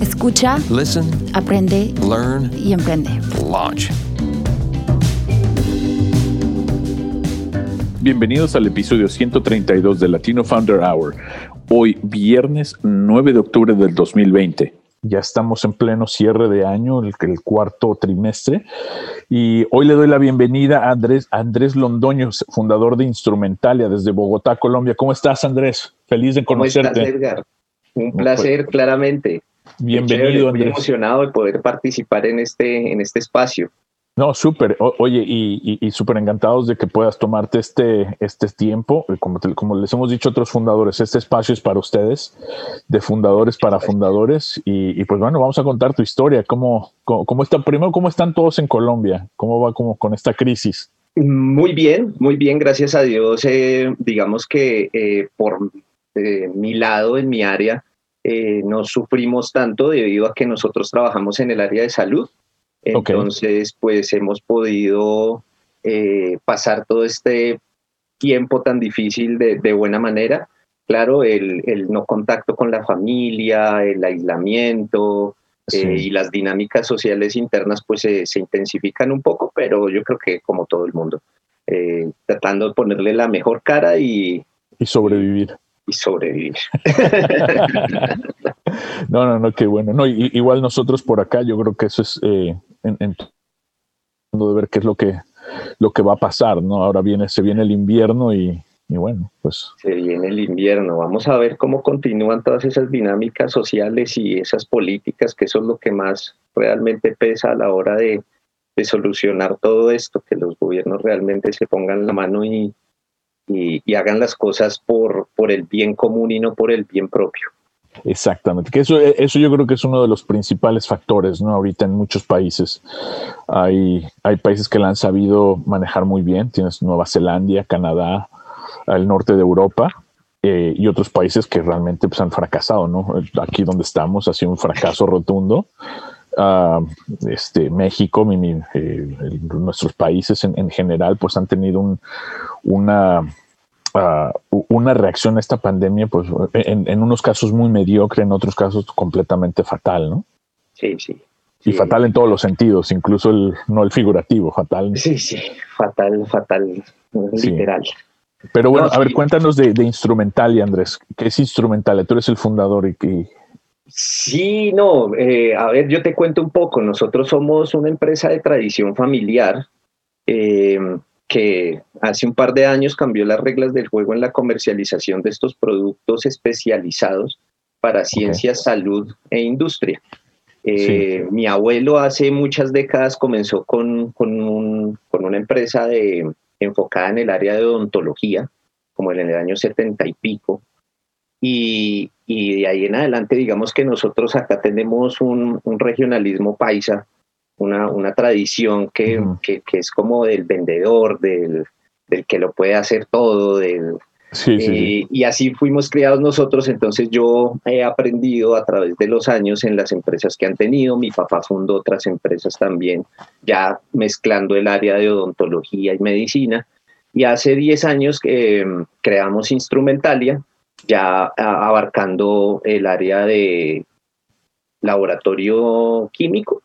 Escucha, Listen, aprende learn, y emprende. launch. Bienvenidos al episodio 132 de Latino Founder Hour. Hoy, viernes 9 de octubre del 2020. Ya estamos en pleno cierre de año, el, el cuarto trimestre. Y hoy le doy la bienvenida a Andrés, Andrés Londoño, fundador de Instrumentalia desde Bogotá, Colombia. ¿Cómo estás, Andrés? Feliz de ¿Cómo estás, conocerte. Edgar? Un placer, claramente. Bienvenido, Andrés. emocionado de poder participar en este, en este espacio. No, súper. Oye, y, y, y súper encantados de que puedas tomarte este, este tiempo. Eh, Como, te- como les hemos dicho a otros fundadores, este espacio es para ustedes, de fundadores para fundadores. Y, y pues bueno, vamos a contar tu historia. ¿Cómo, cómo, cómo está, primero, cómo están todos en Colombia? ¿Cómo va como con esta crisis? Muy bien, muy bien, gracias a Dios. eh, digamos que eh, por eh, mi lado, en mi área, eh, no sufrimos tanto debido a que nosotros trabajamos en el área de salud. Entonces, pues hemos podido eh, pasar todo este tiempo tan difícil de, de buena manera. Claro, el, el no contacto con la familia, el aislamiento, Sí. eh, y las dinámicas sociales internas pues se, se intensifican un poco, pero yo creo que como todo el mundo, eh, tratando de ponerle la mejor cara y, Y sobrevivir. Y sobrevivir. no, no, no, qué bueno. No, i- igual nosotros por acá, yo creo que eso es eh, en, en- de ver qué es lo que, lo que va a pasar, ¿no? Ahora viene, se viene el invierno y, y bueno, pues Se viene el invierno, vamos a ver cómo continúan todas esas dinámicas sociales y esas políticas, que eso es lo que más realmente pesa a la hora de, de solucionar todo esto, que los gobiernos realmente se pongan la mano y, y, y hagan las cosas por, por el bien común y no por el bien propio. Exactamente, que eso, eso yo creo que es uno de los principales factores, ¿no? Ahorita en muchos países hay, hay países que la han sabido manejar muy bien. Tienes Nueva Zelanda, Canadá, el norte de Europa eh, y otros países que realmente pues, han fracasado, ¿no? Aquí donde estamos ha sido un fracaso rotundo. Ah, este, México, mi- mi, eh, nuestros países en, en general, pues han tenido un, una ah, una reacción a esta pandemia, pues en, en unos casos muy mediocre, en otros casos completamente fatal, ¿no? Sí, sí. Y Sí. fatal en todos los sentidos, incluso el, no el figurativo, fatal. Sí, sí, fatal, fatal, Sí. literal. Pero bueno, No, a ver, sí. cuéntanos de, de Instrumentalia, Andrés. ¿Qué es Instrumentalia? Tú eres el fundador y, y- Sí, no, eh, a ver, yo te cuento un poco. Nosotros somos una empresa de tradición familiar eh, que hace un par de años cambió las reglas del juego en la comercialización de estos productos especializados para ciencia, salud e industria. Eh, Mi abuelo hace muchas décadas comenzó con, con, un- con una empresa de, enfocada en el área de odontología, como en el año setenta y pico. Y, y de ahí en adelante, digamos que nosotros acá tenemos un, un regionalismo paisa, una, una tradición que, que, que es como del vendedor, del, del que lo puede hacer todo, del, Sí, sí, sí. eh, y así fuimos criados nosotros, entonces yo he aprendido a través de los años en las empresas que han tenido, mi papá fundó otras empresas también, ya mezclando el área de odontología y medicina, y hace 10 años que mm, creamos Instrumentalia, ya abarcando el área de laboratorio químico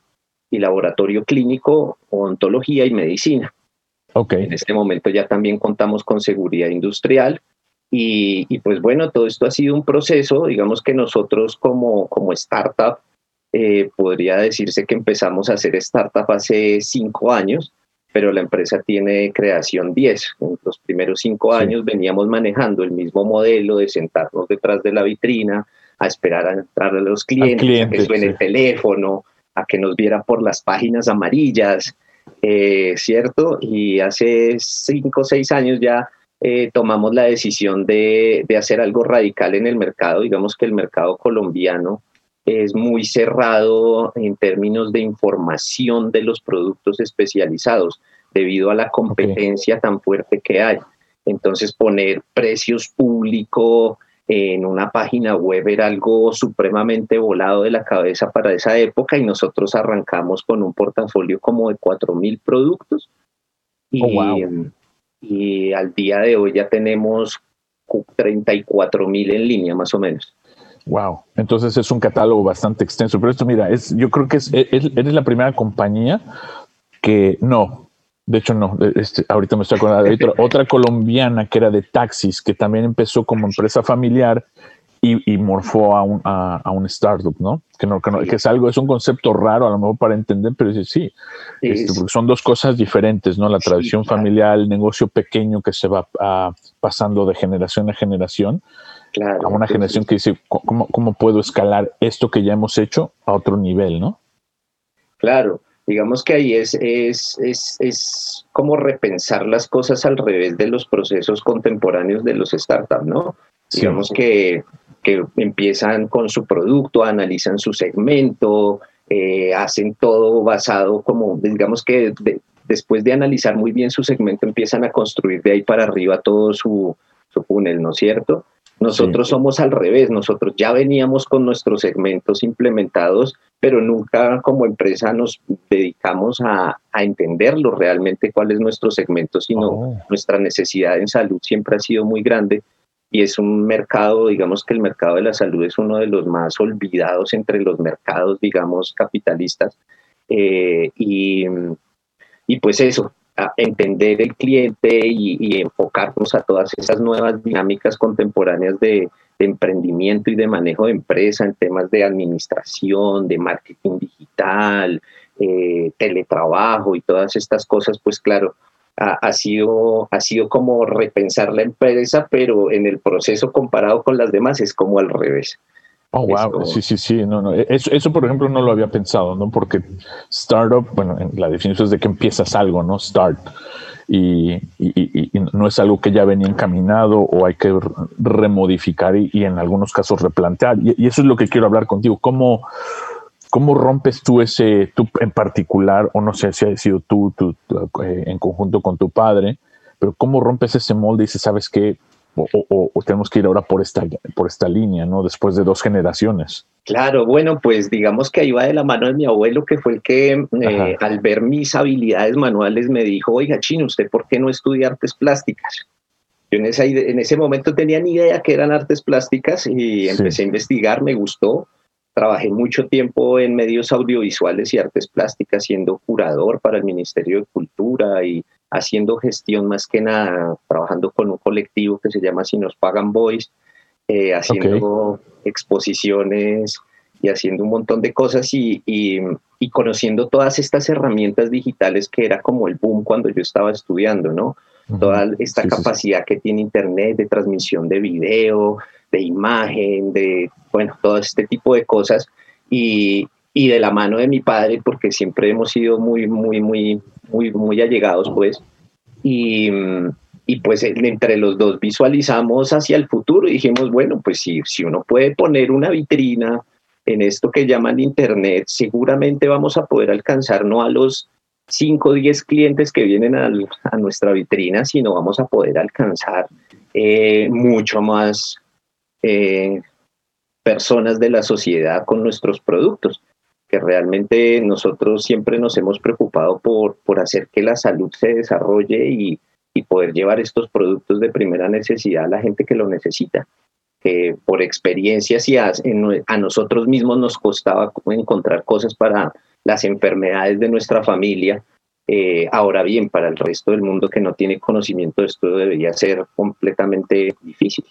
y laboratorio clínico, odontología y medicina. Ok. En este momento ya también contamos con seguridad industrial y, y, pues bueno, todo esto ha sido un proceso, digamos que nosotros como, como startup, eh, podría decirse que empezamos a hacer startup hace cinco años, pero la empresa tiene creación 10. En los primeros cinco Sí. años veníamos manejando el mismo modelo de sentarnos detrás de la vitrina, a esperar a entrar a los clientes, cliente, a que suene sí. el teléfono, a que nos vieran por las páginas amarillas, eh, ¿cierto? Y hace cinco o seis años ya eh, tomamos la decisión de, de hacer algo radical en el mercado. Digamos que el mercado colombiano es muy cerrado en términos de información de los productos especializados debido a la competencia tan fuerte que hay. Entonces poner precios públicos en una página web era algo supremamente volado de la cabeza para esa época y nosotros arrancamos con un portafolio como de 4.000 productos y, Oh, y al día de hoy ya tenemos 34.000 en línea más o menos. Wow, entonces es un catálogo bastante extenso. Pero esto, mira, es, yo creo que es, es- eres la primera compañía que no, de hecho no, este, ahorita me estoy acordando de otra, otra colombiana que era de taxis, que también empezó como empresa familiar y, y morfó a un, a, a un startup, ¿no? Que, no, que, no- Sí. que es algo, es un concepto raro a lo mejor para entender, pero dice, sí, este, porque son dos cosas diferentes, ¿no? La Sí, tradición familiar, el negocio pequeño que se va ah, pasando de generación a generación claro, a una generación que dice, ¿cómo, ¿cómo puedo escalar esto que ya hemos hecho a otro nivel, no? Claro, digamos que ahí es, es, es, es como repensar las cosas al revés de los procesos contemporáneos de los startups, ¿no? Sí. Digamos que, que empiezan con su producto, analizan su segmento, eh, hacen todo basado como, digamos que de- después de analizar muy bien su segmento, empiezan a construir de ahí para arriba todo su, su funnel, ¿no es cierto? Nosotros somos al revés, nosotros ya veníamos con nuestros segmentos implementados, pero nunca como empresa nos dedicamos a, a entenderlo realmente cuál es nuestro segmento, sino Oh. nuestra necesidad en salud siempre ha sido muy grande y es un mercado, digamos que el mercado de la salud es uno de los más olvidados entre los mercados, digamos, capitalistas. Eh, y, y pues eso, entender el cliente y, enfocarnos a todas esas nuevas dinámicas contemporáneas de, emprendimiento y de manejo de empresa en temas de administración, de marketing digital, eh, teletrabajo y todas estas cosas, pues claro, ha sido, ha sido como repensar la empresa, pero en el proceso comparado con las demás es como al revés. Oh, wow. como- Sí, sí, sí. No, no. Eso, eso, por ejemplo, no lo había pensado, ¿no? Porque startup, bueno, en la definición es de que empiezas algo, ¿no? Start. Y, y- y- y no es algo que ya venía encaminado o hay que re- remodificar y, y en algunos casos replantear. Y, eso es lo que quiero hablar contigo. ¿Cómo, cómo rompes tú ese, tú en particular, o no sé si ha sido tú, tú, tú, eh, en conjunto con tu padre, pero cómo rompes ese molde y dices, ¿sabes qué? O, o- o tenemos que ir ahora por esta, por esta línea, ¿no? Después de dos generaciones. Claro, bueno, pues digamos que ahí va de la mano de mi abuelo, que fue el que eh, al ver mis habilidades manuales me dijo, oiga, Chino, ¿usted por qué no estudia artes plásticas? Yo en, esa, en ese momento tenía ni idea que eran artes plásticas y Sí. empecé a investigar, me gustó. Trabajé mucho tiempo en medios audiovisuales y artes plásticas, siendo curador para el Ministerio de Cultura y haciendo gestión más que nada, trabajando con un colectivo que se llama Si nos pagan boys, eh, haciendo exposiciones y haciendo un montón de cosas y, y- y conociendo todas estas herramientas digitales que era como el boom cuando yo estaba estudiando, ¿no? Toda esta Sí, sí, sí. capacidad que tiene Internet de transmisión de video, de imagen, de, bueno, todo este tipo de cosas. Y, y de la mano de mi padre, porque siempre hemos sido muy, muy, muy, muy, muy allegados, pues. Y, y pues entre los dos visualizamos hacia el futuro y dijimos, bueno, pues si, si uno puede poner una vitrina en esto que llaman Internet, seguramente vamos a poder alcanzar no a los 5 o 10 clientes que vienen a nuestra vitrina, sino vamos a poder alcanzar eh, mucho más eh, personas de la sociedad con nuestros productos, que realmente nosotros siempre nos hemos preocupado por, por hacer que la salud se desarrolle y, y poder llevar estos productos de primera necesidad a la gente que lo necesita. Que por experiencias y a, nosotros mismos nos costaba encontrar cosas para las enfermedades de nuestra familia. Eh, ahora bien, para el resto del mundo que no tiene conocimiento de esto debería ser completamente difícil.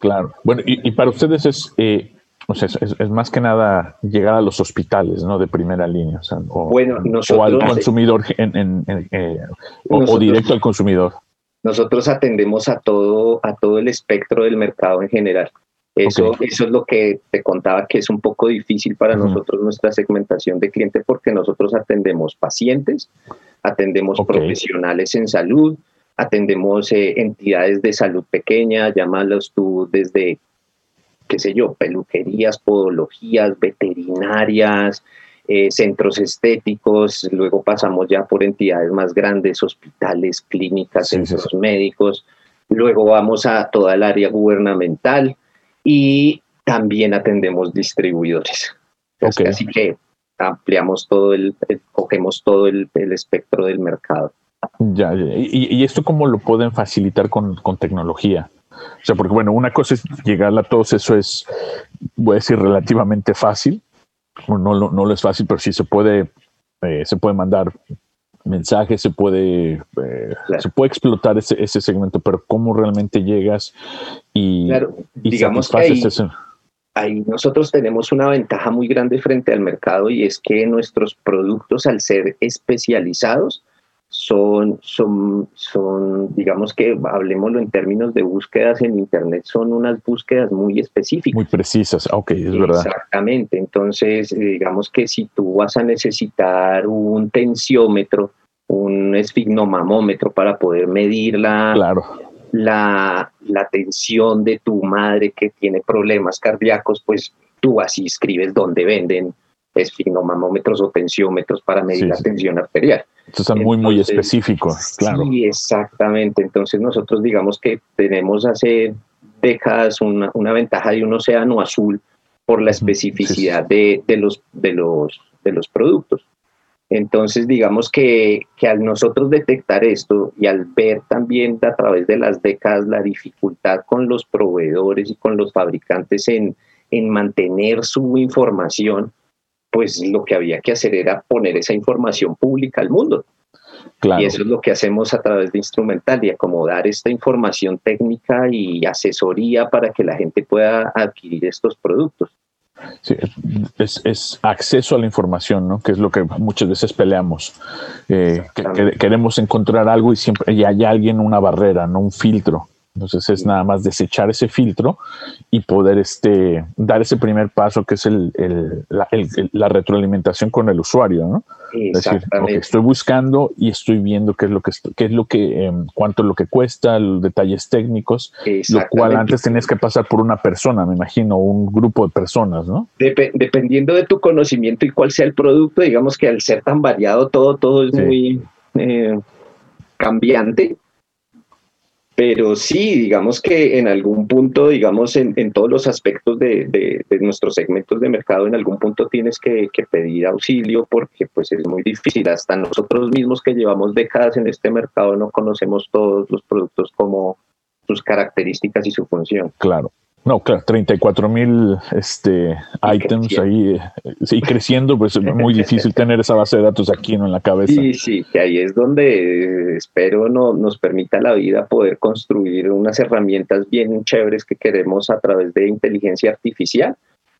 Claro. Bueno, y, y para ustedes es, eh, o sea, es, más que nada llegar a los hospitales, ¿no? De primera línea. O, sea, o, Bueno, o al nosotros- consumidor en, en- en- eh, o- o, Nosotros- directo al consumidor. Nosotros atendemos a todo, a todo el espectro del mercado en general. Eso, eso es lo que te contaba que es un poco difícil para nosotros nuestra segmentación de cliente porque nosotros atendemos pacientes, atendemos profesionales en salud, atendemos eh, entidades de salud pequeña, llámalos tú desde qué sé yo, peluquerías, podologías, veterinarias, eh, centros estéticos, luego pasamos ya por entidades más grandes, hospitales, clínicas, centros médicos, luego vamos a toda el área gubernamental y también atendemos distribuidores. Así que ampliamos todo el, cogemos todo el, espectro del mercado. Ya, ¿Y, esto cómo lo pueden facilitar con, con, tecnología? O sea, porque bueno, una cosa es llegar a todos, eso es, voy a decir, relativamente fácil. No, no, no lo es fácil, pero sí se puede, eh, se puede mandar mensajes, se puede, eh, se puede explotar ese, ese segmento, pero cómo realmente llegas y, claro, digamos que ahí nosotros tenemos una ventaja muy grande frente al mercado y es que nuestros productos al ser especializados son, son, son, digamos que hablemoslo en términos de búsquedas en Internet, son unas búsquedas muy específicas. Muy precisas, ah, ok, es verdad. Exactamente, entonces digamos que si tú vas a necesitar un tensiómetro, un esfignomamómetro para poder medir la, claro la, la tensión de tu madre que tiene problemas cardíacos, pues tú así escribes donde venden esfignomamómetros o tensiómetros para medir la tensión arterial. Esto está muy, muy específico, claro. Sí, exactamente. Entonces nosotros digamos que tenemos hace décadas una, una ventaja de un océano azul por la especificidad de, de, los, de, los, de los productos. Entonces, digamos que, al nosotros detectar esto y al ver también a través de las décadas la dificultad con los proveedores y con los fabricantes en, mantener su información, pues lo que había que hacer era poner esa información pública al mundo. Y eso es lo que hacemos a través de Instrumental y acomodar esta información técnica y asesoría para que la gente pueda adquirir estos productos. Sí, es, acceso a la información, ¿no? Que es lo que muchas veces peleamos. Eh, queremos encontrar algo y siempre y hay alguien una barrera, no un filtro. Entonces es nada más desechar ese filtro y poder este, dar ese primer paso que es el, la, retroalimentación con el usuario, ¿no? Es decir, estoy buscando y estoy viendo qué es lo que, qué es lo que em, cuánto es lo que cuesta, los detalles técnicos, lo cual antes tenías que pasar por una persona, me imagino, un grupo de personas, ¿no? dependiendo de tu conocimiento y cuál sea el producto, digamos que al ser tan variado todo, todo es muy eh, cambiante pero sí, digamos que en algún punto, digamos, en, todos los aspectos de, nuestros segmentos de mercado, en algún punto tienes que, pedir auxilio porque pues es muy difícil. Hasta nosotros mismos que llevamos décadas en este mercado no conocemos todos los productos como sus características y su función. Claro. No, claro, 34 mil este, items ahí, eh, sí, creciendo, pues es muy difícil tener esa base de datos aquí ¿no? en la cabeza. Sí, sí, que ahí es donde espero no, nos permita la vida poder construir unas herramientas bien chéveres que queremos a través de inteligencia artificial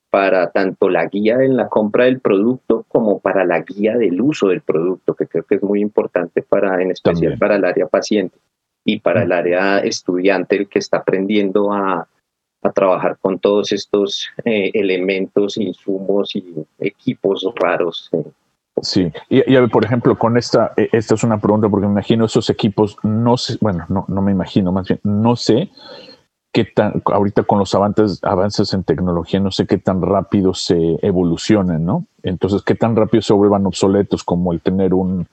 para tanto la guía en la compra del producto como para la guía del uso del producto, que creo que es muy importante para, en especial para el área paciente y para el área estudiante, el que está aprendiendo a a trabajar con todos estos eh, elementos, insumos y equipos raros. Eh. Sí, y, por ejemplo, con esta, eh, esta es una pregunta porque me imagino esos equipos, no sé, bueno, no, no me imagino, más bien, no sé qué tan, ahorita con los avances, avances en tecnología, no sé qué tan rápido se evolucionen, ¿no? Entonces, qué tan rápido se vuelvan obsoletos como el tener un,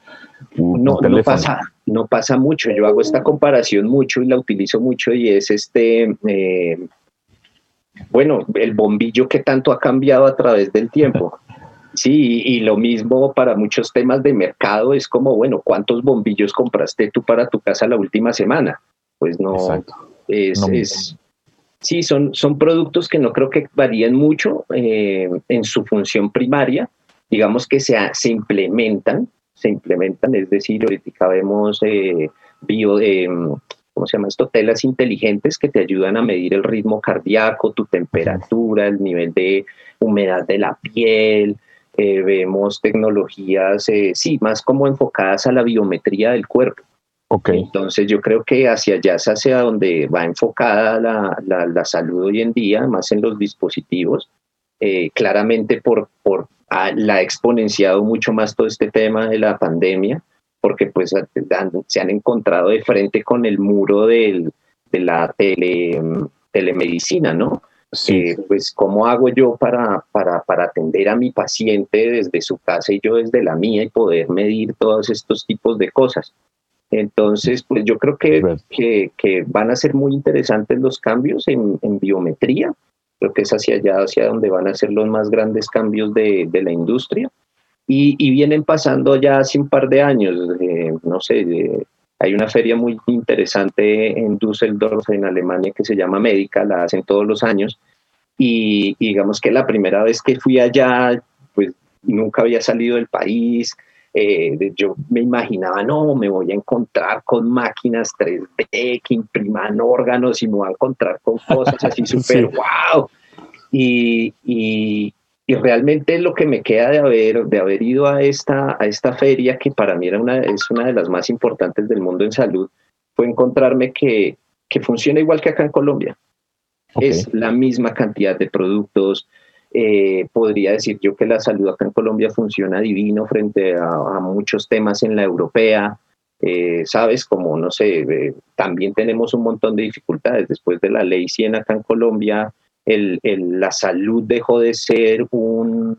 no, No pasa, no pasa mucho. Yo hago esta comparación mucho y la utilizo mucho y es este, bueno, el bombillo que tanto ha cambiado a través del tiempo. Sí, y lo mismo para muchos temas de mercado es como, bueno, ¿cuántos bombillos compraste tú para tu casa la última semana? Pues no, es, sí, son, son productos que no creo que varíen mucho eh, en su función primaria, digamos que se, se implementan, se implementan, es decir, ahorita vemos eh, bio, eh, ¿cómo se llama esto? Telas inteligentes que te ayudan a medir el ritmo cardíaco, tu temperatura, el nivel de humedad de la piel. Eh, vemos tecnologías, eh, sí, más como enfocadas a la biometría del cuerpo. Okay. Entonces yo creo que hacia allá es hacia donde va enfocada la, la, salud hoy en día, más en los dispositivos. Eh, claramente por, por ah, la ha exponenciado mucho más todo este tema de la pandemia porque pues se han encontrado de frente con el muro del, de la tele, telemedicina, ¿no? Eh, pues, ¿cómo hago yo para, para, para, atender a mi paciente desde su casa y yo desde la mía y poder medir todos estos tipos de cosas? Entonces, pues yo creo que, que, que van a ser muy interesantes los cambios en, en, biometría. Creo que es hacia allá, hacia donde van a ser los más grandes cambios de, de la industria. Y, y, vienen pasando ya hace un par de años, no sé, hay una feria muy interesante en Düsseldorf, en Alemania, que se llama Médica, la hacen todos los años. Y, digamos que la primera vez que fui allá, pues nunca había salido del país. Eh, yo me imaginaba, no, me voy a encontrar con máquinas 3D que impriman órganos y me voy a encontrar con cosas así súper wow. Y, y, y realmente lo que me queda de haber, de haber ido a esta, a esta feria, que para mí era una, es una de las más importantes del mundo en salud, fue encontrarme que, que funciona igual que acá en Colombia. Es la misma cantidad de productos. Eh, podría decir yo que la salud acá en Colombia funciona divino frente a, muchos temas en la europea. Eh, Sabes, como no sé, eh, también tenemos un montón de dificultades. Después de la ley 100 acá en Colombia, el, la salud dejó de ser un,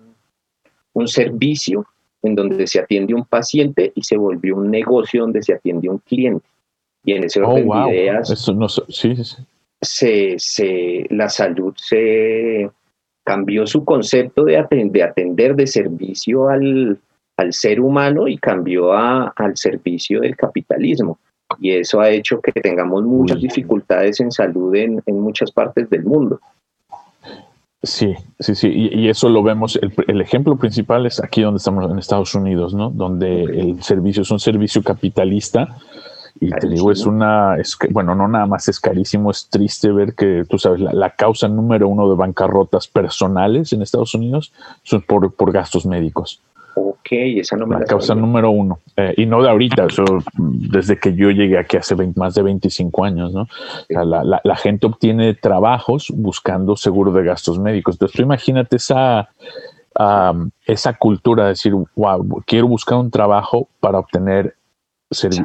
un servicio en donde se atiende un paciente y se volvió un negocio donde se atiende un cliente. Y en ese oh, orden de ideas, Eso no, sí, sí. Se, se, la salud se cambió su concepto de atender, de, atender de servicio al, al, ser humano y cambió a, al servicio del capitalismo. Y eso ha hecho que tengamos muchas dificultades en salud en, en muchas partes del mundo. Sí, sí, sí, y, eso lo vemos, el, ejemplo principal es aquí donde estamos en Estados Unidos, ¿no? Donde el servicio es un servicio capitalista y te digo, es una, es bueno, no nada más es carísimo, es triste ver que, tú sabes, la, causa número uno de bancarrotas personales en Estados Unidos son por, por gastos médicos. Ok, esa no me la, causa número uno. Eh, y no de ahorita, eso, desde que yo llegué aquí hace más de 25 años, ¿no? la, la, gente obtiene trabajos buscando seguro de gastos médicos. Entonces, tú imagínate esa, esa cultura de decir, wow, quiero buscar un trabajo para obtener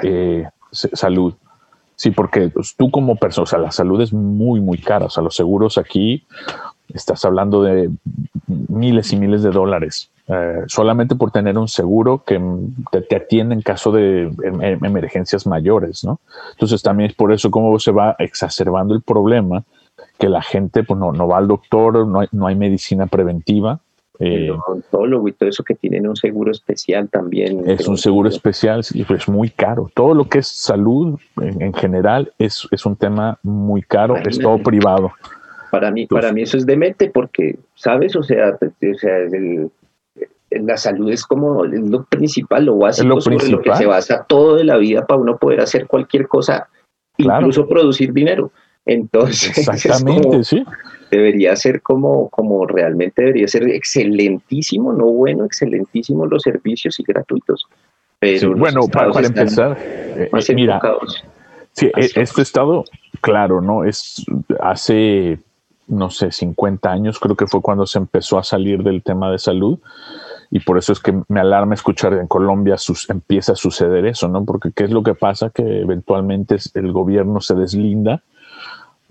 eh, salud. Sí, porque pues, tú como persona, o sea, la salud es muy, muy cara. O sea, los seguros aquí, estás hablando de miles y miles de dólares eh, solamente por tener un seguro que te, atiende en caso de em, em, emergencias mayores, ¿no? Entonces también es por eso como se va exacerbando el problema, que la gente pues, no, no va al doctor, no hay, no hay medicina preventiva. Eh, el odontólogo y todo eso que tienen un seguro especial también. Es un seguro especial y pues muy caro. Todo lo que es salud en, general es, es, un tema muy caro, es todo privado. Para mí, para mí eso es demente porque, ¿sabes? O sea, o sea el, la salud es como lo principal, lo básico, lo sobre lo que se basa todo de la vida para uno poder hacer cualquier cosa, incluso producir dinero. Entonces, Exactamente, sí. debería ser como, como realmente debería ser excelentísimo, no bueno, excelentísimo los servicios y gratuitos. Pero bueno, para, empezar, eh, eh, mira, sí, e, este estado, claro, ¿no? Es hace, no sé, 50 años, creo que fue cuando se empezó a salir del tema de salud y por eso es que me alarma escuchar en Colombia sus, empieza a suceder eso, ¿no? Porque ¿qué es lo que pasa? Que eventualmente el gobierno se deslinda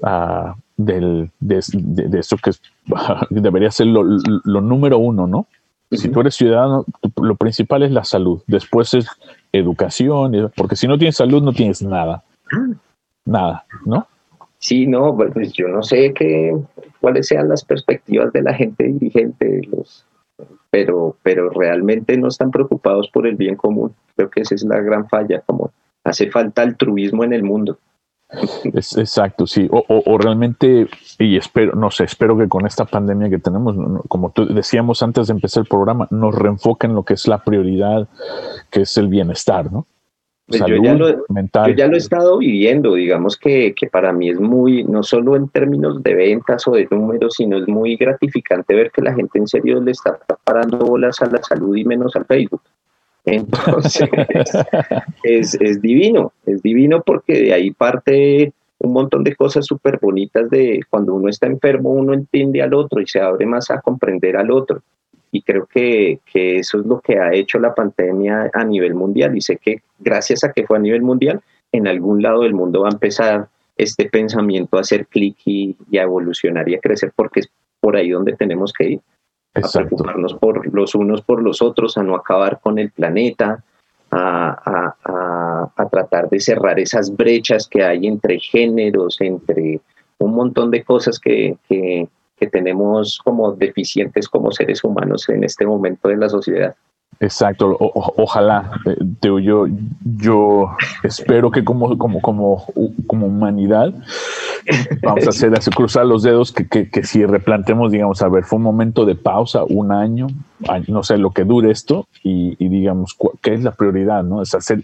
uh, del, de, de, eso que debería ser lo, lo, número uno, ¿no? Si tú eres ciudadano, lo principal es la salud, después es educación, porque si no tienes salud no tienes nada, nada, ¿no? Sí, no, pues yo no sé qué, cuáles sean las perspectivas de la gente dirigente, los pero, pero realmente no están preocupados por el bien común. Creo que esa es la gran falla, como hace falta altruismo en el mundo. Exacto, sí. O, o, realmente, y espero, no sé, espero que con esta pandemia que tenemos, como tú decíamos antes de empezar el programa, nos reenfoquen en lo que es la prioridad, que es el bienestar, ¿no? Pues yo, ya lo, yo ya lo he estado viviendo, digamos que, que, para mí es muy, no solo en términos de ventas o de números, sino es muy gratificante ver que la gente en serio le está parando bolas a la salud y menos al Facebook. Entonces, es, es, divino, es divino porque de ahí parte un montón de cosas súper bonitas de cuando uno está enfermo, uno entiende al otro y se abre más a comprender al otro y creo que, que, eso es lo que ha hecho la pandemia a nivel mundial y sé que gracias a que fue a nivel mundial, en algún lado del mundo va a empezar este pensamiento a hacer clic y, a evolucionar y a crecer, porque es por ahí donde tenemos que ir. A preocuparnos por los unos por los otros, a no acabar con el planeta, a, tratar de cerrar esas brechas que hay entre géneros, entre un montón de cosas que, que tenemos como deficientes como seres humanos en este momento de la sociedad. Exacto, ojalá, eh, yo, yo espero que como, como, como, como humanidad vamos a hacer, cruzar los dedos que, que, si replantemos, digamos, a ver, fue un momento de pausa, un año, no sé, lo que dure esto y, digamos, ¿qué es la prioridad? ¿no? Es hacer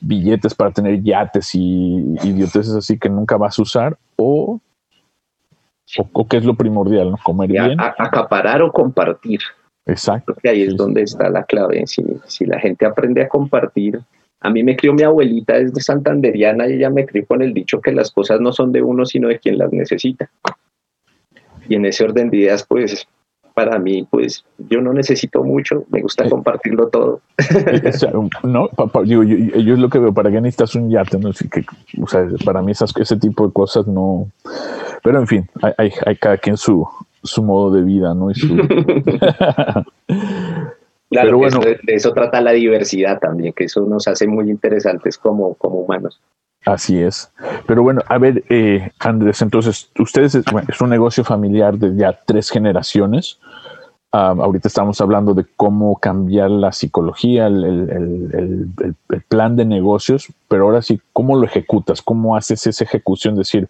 billetes para tener yates y idioteces así que nunca vas a usar o, o, qué es lo primordial, ¿no? Comer bien. acaparar o compartir. Exacto. ahí es donde está la clave. Si, si la gente aprende a compartir, a mí me crió mi abuelita desde santanderiana y ella me crió con el dicho que las cosas no son de uno, sino de quien las necesita. Y en ese orden de ideas, pues, para mí, pues, yo no necesito mucho, me gusta compartirlo todo. no, yo, es lo que veo, para qué necesitas un yate, ¿no? que, o sea, para mí esas, ese tipo de cosas no... Pero en fin, hay, hay cada quien su, su modo de vida, ¿no? claro, bueno, eso, de eso trata la diversidad también, que eso nos hace muy interesantes como, como humanos. Así es. Pero bueno, a ver, eh, Andrés, entonces, ustedes es, un negocio familiar de ya tres generaciones. ahorita estamos hablando de cómo cambiar la psicología, el, el, el, plan de negocios, pero ahora sí, ¿cómo lo ejecutas? ¿Cómo haces esa ejecución? Decir,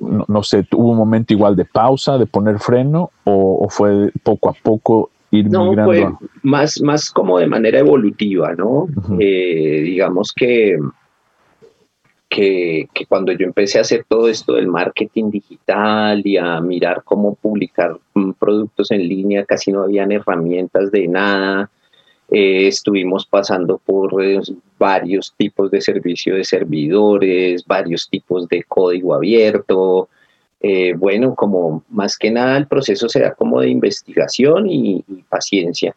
no, sé, ¿tuvo un momento igual de pausa, de poner freno o, fue poco a poco ir no, migrando? más, más como de manera evolutiva, ¿no? Eh, digamos que, que, que, cuando yo empecé a hacer todo esto del marketing digital y a mirar cómo publicar mm, productos en línea, casi no habían herramientas de nada. Eh, estuvimos pasando por eh, varios tipos de servicio de servidores, varios tipos de código abierto. Eh, bueno, como más que nada el proceso se da como de investigación y, paciencia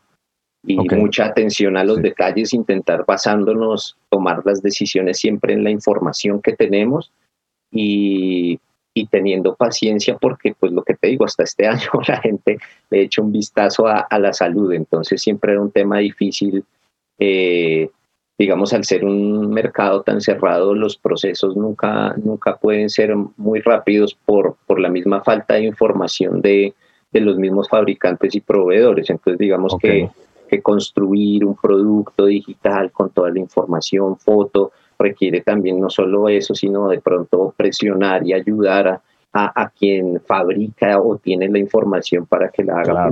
y mucha atención a los detalles, intentar basándonos, tomar las decisiones siempre en la información que tenemos y, y teniendo paciencia porque pues lo que te digo, hasta este año la gente le ha hecho un vistazo a, la salud, entonces siempre era un tema difícil, eh, digamos, al ser un mercado tan cerrado, los procesos nunca, nunca pueden ser muy rápidos por, por la misma falta de información de, de los mismos fabricantes y proveedores, entonces digamos que, que construir un producto digital con toda la información, foto, requiere también no solo eso, sino de pronto presionar y ayudar a, quien fabrica o tiene la información para que la haga.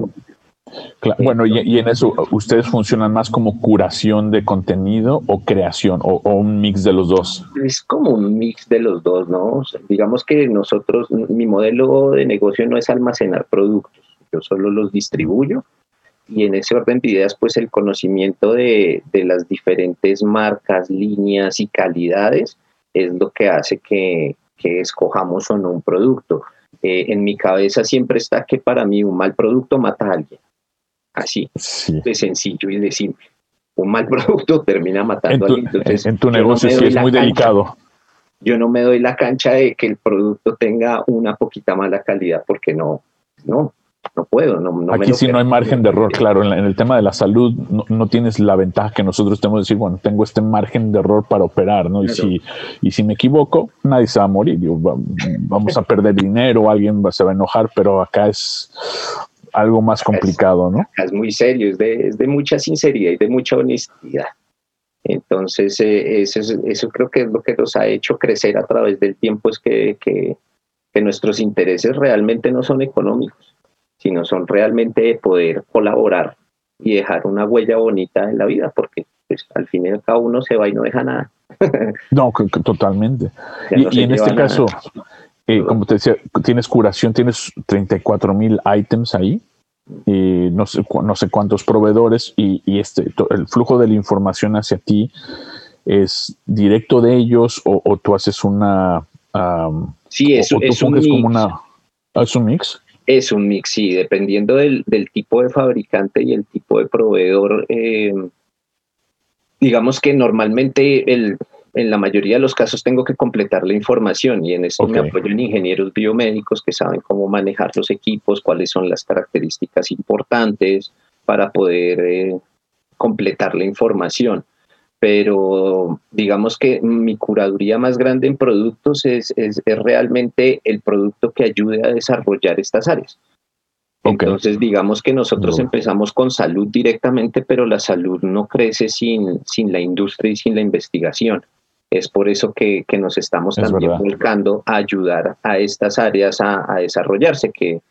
bueno, y, en eso, ¿ustedes funcionan más como curación de contenido o creación o, un mix de los dos? Es como un mix de los dos, ¿no? digamos que nosotros, mi modelo de negocio no es almacenar productos, yo solo los distribuyo y en ese orden de ideas, pues el conocimiento de, las diferentes marcas, líneas y calidades es lo que hace que, escojamos o no un producto. Eh, en mi cabeza siempre está que para mí un mal producto mata a alguien. Así, de sencillo y de simple. Un mal producto termina matando a alguien. en tu negocio sí es muy delicado. Yo no me doy la cancha de que el producto tenga una poquita mala calidad porque no, no, no puedo. No, Aquí sí no hay margen de error, claro. En, el tema de la salud no, tienes la ventaja que nosotros tenemos de decir, bueno, tengo este margen de error para operar, ¿no? Y, si, y si me equivoco, nadie se va a morir. vamos a perder dinero, alguien se va a enojar, pero acá es algo más complicado, ¿no? es muy serio, es de, es de mucha sinceridad y de mucha honestidad. Entonces, eh, eso, eso creo que es lo que nos ha hecho crecer a través del tiempo, es que, que, que nuestros intereses realmente no son económicos sino son realmente poder colaborar y dejar una huella bonita en la vida, porque pues, al fin y al cabo uno se va y no deja nada. no, totalmente. Y, en este caso, eh, como te decía, tienes curación, tienes 34 mil ítems ahí, y no, sé, no sé cuántos proveedores, y, este, el flujo de la información hacia ti es directo de ellos o, tú haces una... sí, eso es, un como una... ¿Es un mix? Es un mix, sí, dependiendo del, tipo de fabricante y el tipo de proveedor. Eh, digamos que normalmente el, en la mayoría de los casos tengo que completar la información y en esto me apoyo en ingenieros biomédicos que saben cómo manejar los equipos, cuáles son las características importantes para poder eh, completar la información. Pero digamos que mi curaduría más grande en productos es, es, realmente el producto que ayude a desarrollar estas áreas. Entonces, digamos que nosotros empezamos con salud directamente, pero la salud no crece sin, sin la industria y sin la investigación. Es por eso que, que nos estamos también volcando a ayudar a estas áreas a, a, desarrollarse, que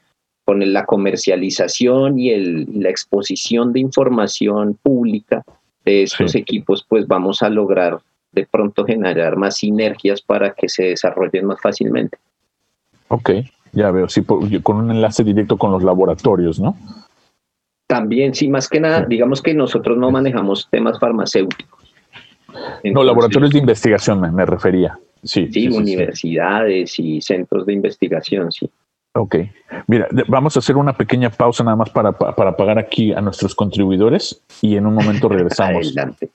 con la comercialización y el, la exposición de información pública de estos equipos, pues vamos a lograr de pronto generar más sinergias para que se desarrollen más fácilmente. Ok, ya veo, sí, con un enlace directo con los laboratorios, ¿no? También, sí, más que nada, digamos que nosotros no manejamos temas farmacéuticos no, laboratorios de investigación me, refería. Sí, sí, universidades y centros de investigación, sí. Ok. Mira, vamos a hacer una pequeña pausa nada más para, para pagar aquí a nuestros contribuidores y en un momento regresamos. Adelante.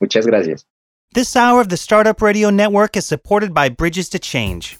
Muchas gracias. This hour of the Startup Radio Network is supported by Bridges to Change.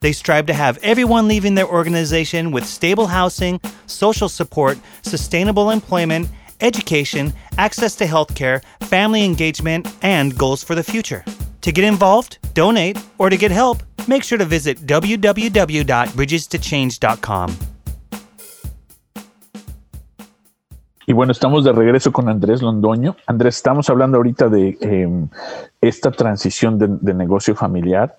They strive to have everyone leaving their organization with stable housing, social support, sustainable employment, education, access to healthcare, family engagement, and goals for the future. To get involved, donate, or to get help, make sure to visit www.bridgestochange.com. Y bueno, estamos de regreso con Andrés Londoño. Andrés, estamos hablando ahorita de eh, esta transición de, de, negocio familiar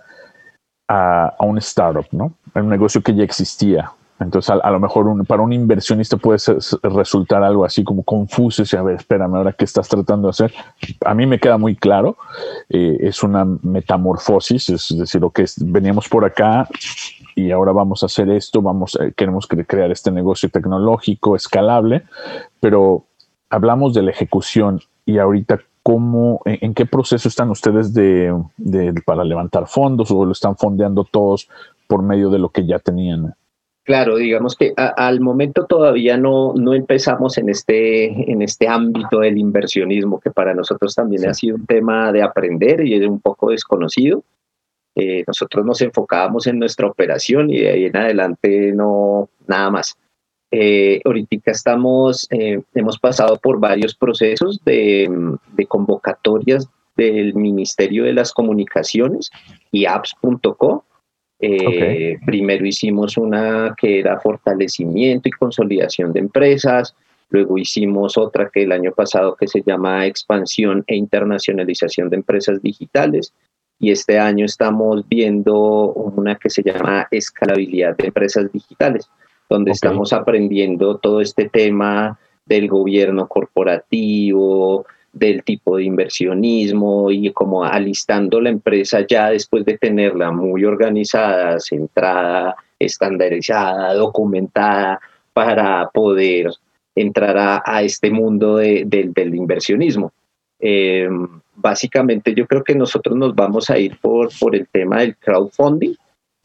a, a, un startup, ¿no? Un negocio que ya existía. Entonces, a, lo mejor para un inversionista puede resultar algo así como confuso. Y a ver, espérame, ahora qué estás tratando de hacer. A mí me queda muy claro. Eh, es una metamorfosis, es decir, lo que veníamos por acá y ahora vamos a hacer esto. Vamos, eh, queremos crear este negocio tecnológico escalable, pero hablamos de la ejecución y ahorita cómo, en, qué proceso están ustedes de, para levantar fondos o lo están fondeando todos por medio de lo que ya tenían. Claro, digamos que al momento todavía no, no empezamos en este, en este ámbito del inversionismo, que para nosotros también ha sido un tema de aprender y es un poco desconocido. Eh, nosotros nos enfocábamos en nuestra operación y de ahí en adelante no nada más. Eh, ahorita estamos, eh, hemos pasado por varios procesos de, de convocatorias del Ministerio de las Comunicaciones y apps.co eh, primero hicimos una que era fortalecimiento y consolidación de empresas, luego hicimos otra que el año pasado que se llama expansión e internacionalización de empresas digitales. Y este año estamos viendo una que se llama escalabilidad de empresas digitales, donde estamos aprendiendo todo este tema del gobierno corporativo, del tipo de inversionismo y como alistando la empresa ya después de tenerla muy organizada, centrada, estandarizada, documentada para poder entrar a, este mundo del inversionismo. Em, básicamente yo creo que nosotros nos vamos a ir por, por el tema del crowdfunding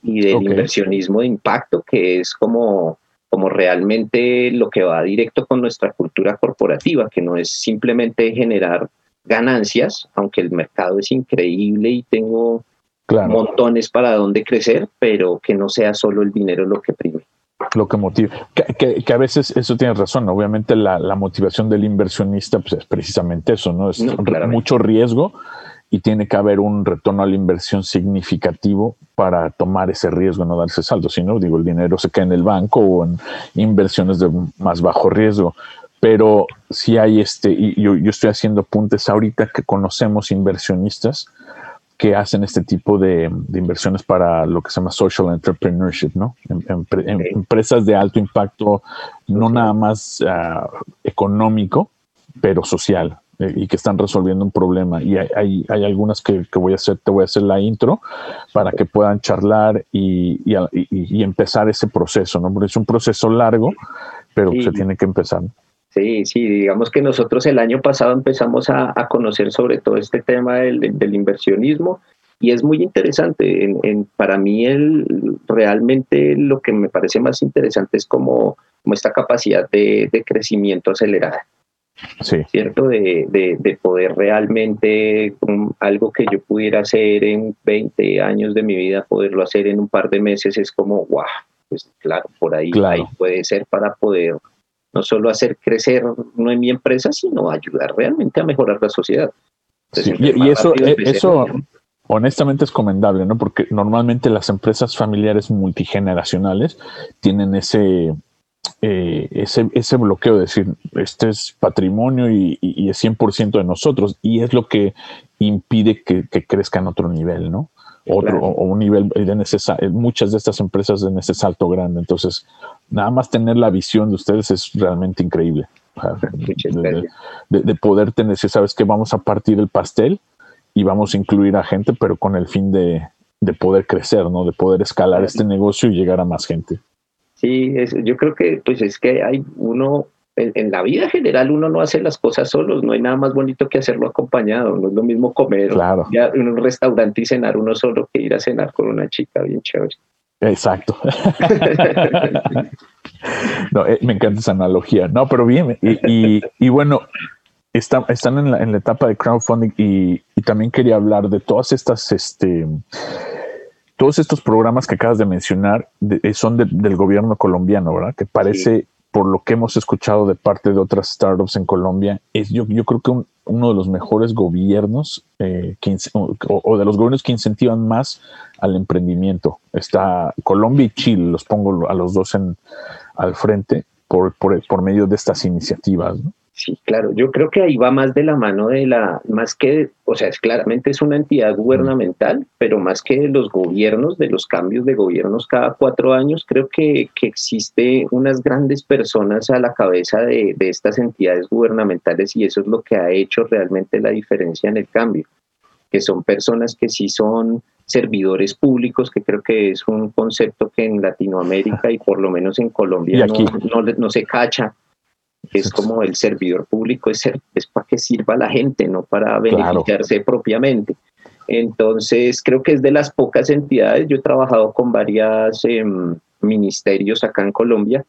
y del inversionismo de impacto, que es como como realmente lo que va directo con nuestra cultura corporativa, que no es simplemente generar ganancias, aunque el mercado es increíble y tengo montones para dónde crecer, pero que no sea solo el dinero lo que prime. Lo que motiva. Que, a veces eso tiene razón. Obviamente la, motivación del inversionista pues, es precisamente eso, ¿no? Es mucho riesgo y tiene que haber un retorno a la inversión significativo para tomar ese riesgo, no darse saldo. Si no, digo, el dinero se queda en el banco o en inversiones de más bajo riesgo. Pero si hay este, y yo, estoy haciendo apuntes ahorita que conocemos inversionistas que hacen este tipo de, inversiones para lo que se llama social entrepreneurship, ¿no? empresas de alto impacto, no nada más ah, económico, pero social eh, y que están resolviendo un problema. Y hay, hay, algunas que, voy a hacer, te voy a hacer la intro para que puedan charlar y, y, empezar ese proceso, ¿no? Porque es un proceso largo, pero se tiene que empezar. Sí, sí, digamos que nosotros el año pasado empezamos a, conocer sobre todo este tema del, del inversionismo y es muy interesante. En, para mí el, realmente lo que me parece más interesante es como, como esta capacidad de, crecimiento acelerada. Sí. ¿Cierto? De, de, poder realmente algo que yo pudiera hacer en 20 años de mi vida, poderlo hacer en un par de meses, es como, wow, pues claro, por ahí, ahí puede ser para poder no solo hacer crecer no en mi empresa, sino ayudar realmente a mejorar la sociedad. sí, y, eso, eh, eso, honestamente es comendable, ¿no? Porque normalmente las empresas familiares multigeneracionales tienen ese, eh, ese, ese, bloqueo de decir, este es patrimonio y, es 100% de nosotros, y es lo que impide que, crezca en otro nivel, ¿no? Otro, o, un nivel de necesario, muchas de estas empresas en ese salto grande. Entonces, nada más tener la visión de ustedes es realmente increíble. De, poder tener, si sabes que vamos a partir el pastel, y vamos a incluir a gente, pero con el fin de, poder crecer, ¿no? De poder escalar este negocio y llegar a más gente. Sí, yo creo que pues es que hay uno, en, la vida general uno no hace las cosas solos, no hay nada más bonito que hacerlo acompañado, no es lo mismo comer claro. en un restaurante y cenar uno solo que ir a cenar con una chica bien chévere. Exacto. no, eh, me encanta esa analogía. No, pero bien, y, y bueno, están en la, etapa de crowdfunding y, también quería hablar de todas estas, este, todos estos programas que acabas de mencionar eh, son del gobierno colombiano, ¿verdad? Que parece, por lo que hemos escuchado de parte de otras startups en Colombia, es yo, yo creo que uno de los mejores gobiernos eh, o, de los gobiernos que incentivan más al emprendimiento. Está Colombia y Chile, los pongo a los dos en, al frente por, por, por medio de estas iniciativas. ¿no? Sí, claro, yo creo que ahí va más de la mano de la, más que, o sea, es claramente es una entidad gubernamental, pero más que de los gobiernos, de los cambios de gobiernos cada cuatro años, creo que, que existe unas grandes personas a la cabeza de, de estas entidades gubernamentales y eso es lo que ha hecho realmente la diferencia en el cambio, que son personas que sí son servidores públicos, que creo que es un concepto que en Latinoamérica y por lo menos en Colombia no, no, no se cacha es como el servidor público, es, es para que sirva a la gente, no para beneficiarse propiamente. Entonces, creo que es de las pocas entidades, yo he trabajado con varios em, ministerios acá en Colombia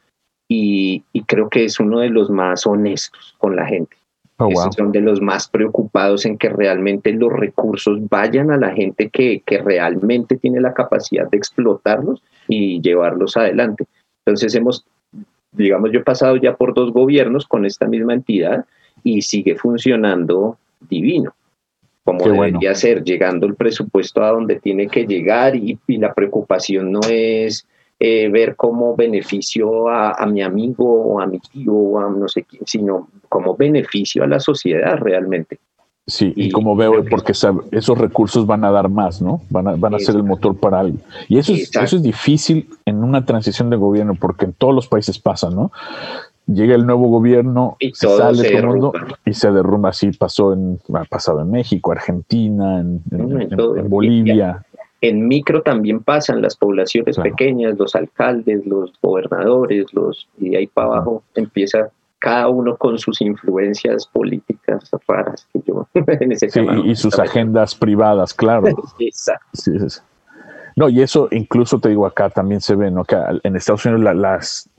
y, creo que es uno de los más honestos con la gente. Oh, son de los más preocupados en que realmente los recursos vayan a la gente que, que realmente tiene la capacidad de explotarlos y llevarlos adelante. Entonces hemos digamos, yo he pasado ya por dos gobiernos con esta misma entidad y sigue funcionando divino, como debería ser, llegando el presupuesto a donde tiene que llegar y, la preocupación no es eh, ver como beneficio a, mi amigo o a mi tío o a no sé quién, sino como beneficio a la sociedad realmente. Sí, y, como veo, porque esos recursos van a dar más, ¿no? Van a, van a ser el motor para algo. Y eso es, eso es difícil en una transición de gobierno, porque en todos los países pasa, ¿no? Llega el nuevo gobierno, y se sale todo el mundo y se derrumba. Así pasó en, ha pasado en México, Argentina, en, Bolivia. En micro también pasan las poblaciones pequeñas, los alcaldes, los gobernadores, los y ahí para abajo empieza cada uno con sus influencias políticas raras que yo en ese y sus agendas privadas, claro. Exacto. No, y eso incluso te digo acá también se ve, ¿no? Que en Estados Unidos las,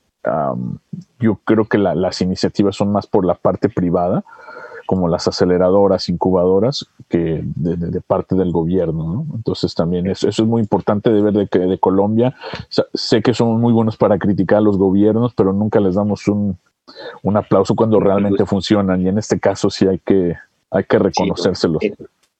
yo creo que las iniciativas son más por la parte privada, como las aceleradoras, incubadoras, que de, parte del gobierno, ¿no? Entonces también eso, eso, es muy importante de ver de que de Colombia, sé que somos muy buenos para criticar a los gobiernos, pero nunca les damos un, un aplauso cuando realmente funcionan y en este caso sí hay que, hay que reconocérselo.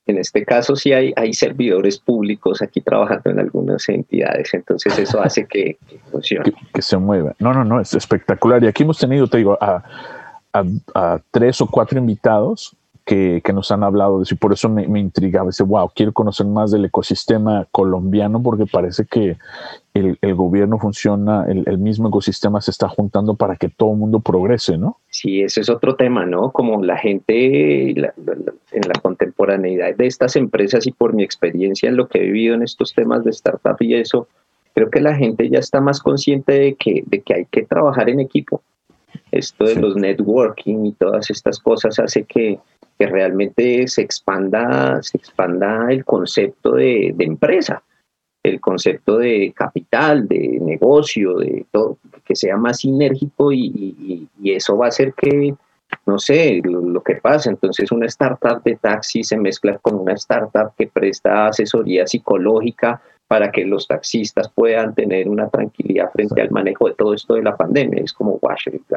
en, este caso sí hay, hay servidores públicos aquí trabajando en algunas entidades, entonces eso hace que, funcione. Que, se mueva. No, no, no, es espectacular. Y aquí hemos tenido, te digo, a, a, tres o cuatro invitados que, nos han hablado de eso y por eso me, intrigaba. Dice, wow, quiero conocer más del ecosistema colombiano porque parece que el, gobierno funciona, el, mismo ecosistema se está juntando para que todo el mundo progrese, ¿no? Sí, ese es otro tema, ¿no? Como la gente en la contemporaneidad de estas empresas y por mi experiencia en lo que he vivido en estos temas de startup y eso, creo que la gente ya está más consciente de que, de que hay que trabajar en equipo. Esto de los networking y todas estas cosas hace que, que realmente se expanda, se expanda el concepto de, empresa, el concepto de capital, de negocio, de todo, que sea más sinérgico y, eso va a hacer que, no sé, lo, que pasa, entonces una startup de taxi se mezcla con una startup que presta asesoría psicológica para que los taxistas puedan tener una tranquilidad frente al manejo de todo esto de la pandemia. Es como,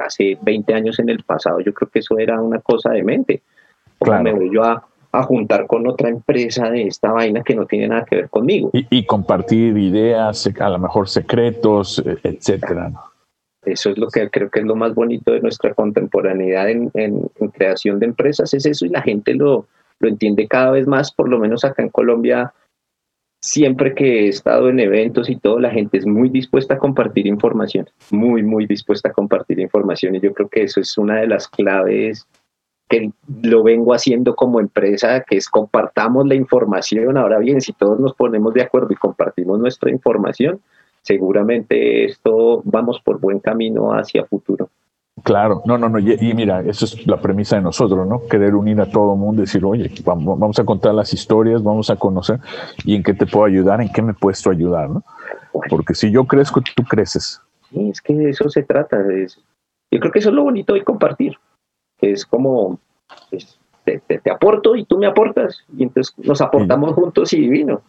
hace 20 años en el pasado yo creo que eso era una cosa de mente me voy yo a, juntar con otra empresa de esta vaina que no tiene nada que ver conmigo. Y, compartir ideas, a lo mejor secretos, e, etcétera. Eso es lo que creo que es lo más bonito de nuestra contemporaneidad en, creación de empresas, es eso y la gente lo, lo entiende cada vez más, por lo menos acá en Colombia siempre que he estado en eventos y todo, la gente es muy dispuesta a compartir información, muy, muy dispuesta a compartir información. Y yo creo que eso es una de las claves que lo vengo haciendo como empresa, que es compartamos la información. Ahora bien, si todos nos ponemos de acuerdo y compartimos nuestra información, seguramente esto vamos por buen camino hacia futuro. Claro, no, no, no, y, mira, eso es la premisa de nosotros, ¿no? Querer unir a todo el mundo, decir, oye, vamos, vamos, a contar las historias, vamos a conocer y en qué te puedo ayudar, en qué me puedes ayudar, ¿no? Porque si yo crezco, tú creces. Sí, es que de eso se trata. yo creo que eso es lo bonito de compartir es como te, aporto y tú me aportas, y entonces nos aportamos juntos y divino.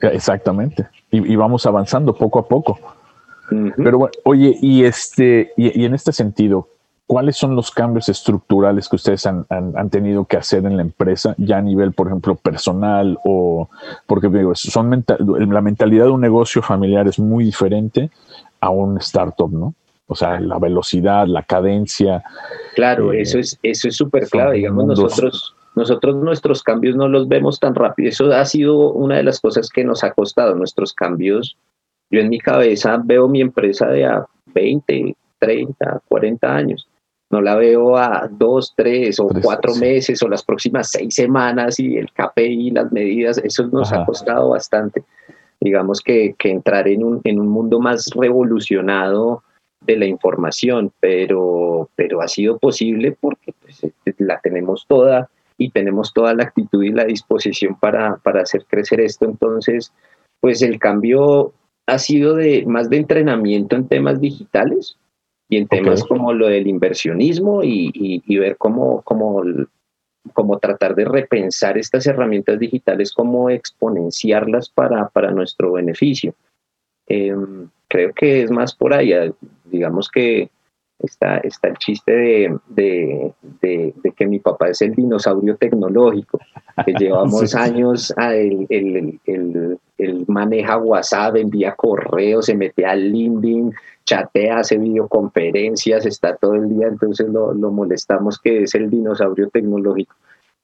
Exactamente, y, vamos avanzando poco a poco. Pero bueno, oye, y, este, y, en este sentido, ¿cuáles son los cambios estructurales que ustedes han, tenido que hacer en la empresa, ya a nivel, por ejemplo, personal o porque digo, son la mentalidad de un negocio familiar es muy diferente a un startup, ¿no? O sea, la velocidad, la cadencia. Claro, eh, eso es eso es súper clave. Digamos, nosotros, nosotros nuestros cambios no los vemos tan rápido. Eso ha sido una de las cosas que nos ha costado. Nuestros cambios, yo en mi cabeza veo mi empresa de a 20, 30, 40 años. No la veo a dos, tres o cuatro meses o las próximas seis semanas y el KPI, las medidas, eso nos ha costado bastante. Digamos que, que entrar en un, en un mundo más revolucionado de la información, pero, pero ha sido posible porque pues, eh, la tenemos toda y tenemos toda la actitud y la disposición para, para hacer crecer esto. Entonces, pues el cambio ha sido de más de entrenamiento en temas digitales y en temas como lo del inversionismo y, y, ver cómo, cómo, cómo, tratar de repensar estas herramientas digitales, cómo exponenciarlas para, para nuestro beneficio. Em, creo que es más por allá. Digamos que está, está el chiste de, que mi papá es el dinosaurio tecnológico, que llevamos años, a el, el, maneja WhatsApp, envía correos, se mete al LinkedIn, chatea, hace videoconferencias, está todo el día, entonces lo, molestamos que es el dinosaurio tecnológico.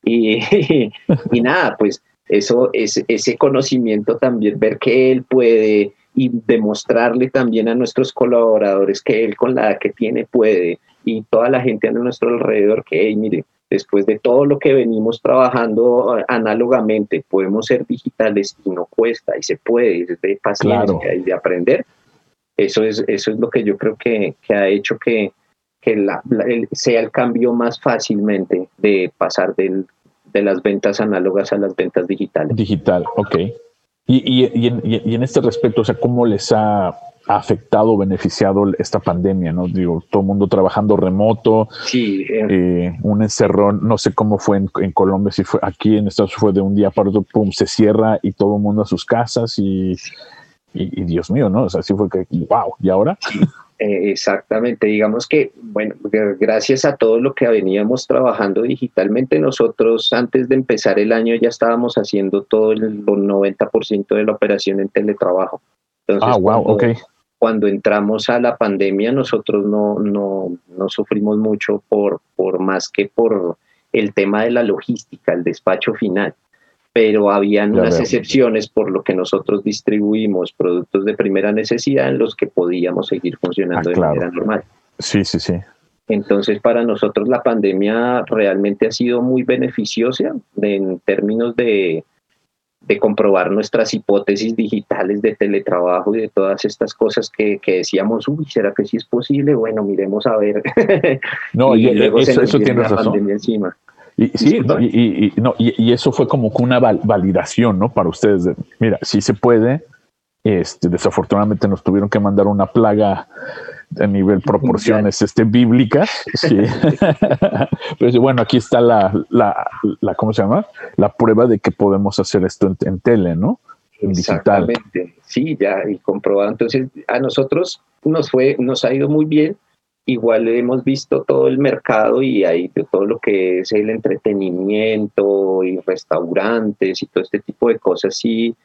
Y, y nada, pues eso, es, ese conocimiento también, ver que él puede y demostrarle también a nuestros colaboradores que él con la edad que tiene puede y toda la gente a nuestro alrededor que, hey, mire, después de todo lo que venimos trabajando eh, análogamente, podemos ser digitales y no cuesta y se puede, es de paciencia y de aprender. Eso es, eso es lo que yo creo que, que ha hecho que, que la, sea el cambio más fácilmente de pasar del, de las ventas análogas a las ventas digitales. Digital, ok. Y, y, y, en, este respecto, o sea, ¿cómo les ha afectado, beneficiado esta pandemia? ¿no? Digo, todo el mundo trabajando remoto, sí, eh. Eh, un encerrón, no sé cómo fue en, Colombia, si fue aquí en Estados Unidos fue de un día para otro, pum, se cierra y todo el mundo a sus casas y, y, Dios mío, ¿no? O sea, sí fue que, wow, ¿y ahora? Eh, exactamente, digamos que, bueno, gracias a todo lo que veníamos trabajando digitalmente, nosotros antes de empezar el año ya estábamos haciendo todo el 90% de la operación en teletrabajo. ah, wow, ok. Cuando entramos a la pandemia, nosotros no, no, no sufrimos mucho por, por más que por el tema de la logística, el despacho final. Pero habían unas excepciones por lo que nosotros distribuimos productos de primera necesidad en los que podíamos seguir funcionando ah, de manera normal. Sí, sí, sí. Entonces, para nosotros la pandemia realmente ha sido muy beneficiosa en términos de, de comprobar nuestras hipótesis digitales de teletrabajo y de todas estas cosas que, que, decíamos, uy, ¿será que sí es posible? Bueno, miremos a ver. No, y, luego eso, eso tiene razón. Encima. Y, sí, y, no, y, eso fue como una validación, ¿no? Para ustedes, mira, sí se puede. Este, desafortunadamente nos tuvieron que mandar una plaga a nivel proporciones este, bíblicas. Sí. Pero bueno, aquí está la, la, la, ¿cómo se llama? La prueba de que podemos hacer esto en, tele, ¿no? En Exactamente. Sí, ya, y comprobado. Entonces, a nosotros nos fue, nos ha ido muy bien. Igual hemos visto todo el mercado y ahí todo lo que es el entretenimiento y restaurantes y todo este tipo de cosas. Sí,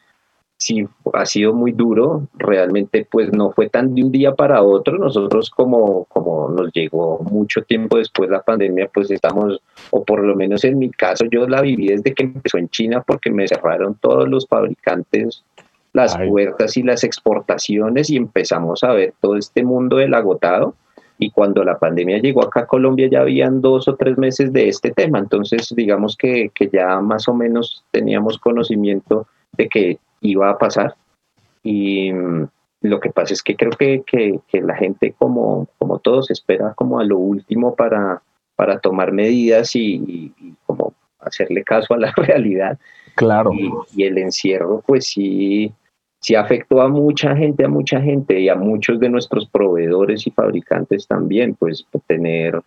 sí ha sido muy duro, realmente pues no fue tan de un día para otro, nosotros como, como nos llegó mucho tiempo después la pandemia, pues estamos, o por lo menos en mi caso yo la viví desde que empezó en China porque me cerraron todos los fabricantes las puertas y las exportaciones y empezamos a ver todo este mundo del agotado. Y cuando la pandemia llegó acá a Colombia ya habían dos o tres meses de este tema, entonces digamos que, que ya más o menos teníamos conocimiento de que iba a pasar. Y mm, lo que pasa es que creo que, que, la gente, como, como todos, espera como a lo último para, para tomar medidas y, como hacerle caso a la realidad. Claro. Y, el encierro, pues sí, sí afectó a mucha gente, a mucha gente y a muchos de nuestros proveedores y fabricantes también, pues tener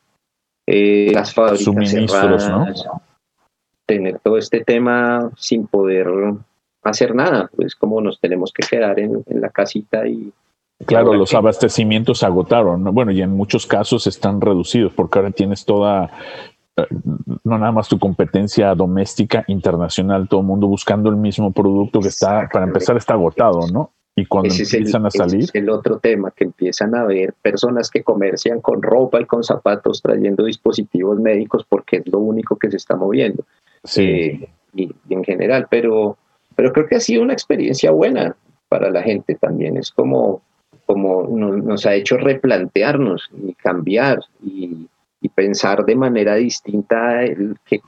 eh, las fábricas cerradas, tener todo este tema sin poder hacer nada, pues como nos tenemos que quedar en, la casita y... Claro, los abastecimientos se agotaron, bueno, y en muchos casos están reducidos porque ahora tienes toda, eh, no nada más tu competencia doméstica, internacional, todo el mundo buscando el mismo producto que está, para empezar, está agotado, ¿no? Y cuando empiezan a salir. Es el otro tema, que empiezan a ver personas que comercian con ropa y con zapatos trayendo dispositivos médicos porque es lo único que se está moviendo. Sí. Eh, y, en general, pero pero creo que ha sido una experiencia buena para la gente también. Es como, como nos, ha hecho replantearnos y cambiar y, pensar de manera distinta qué,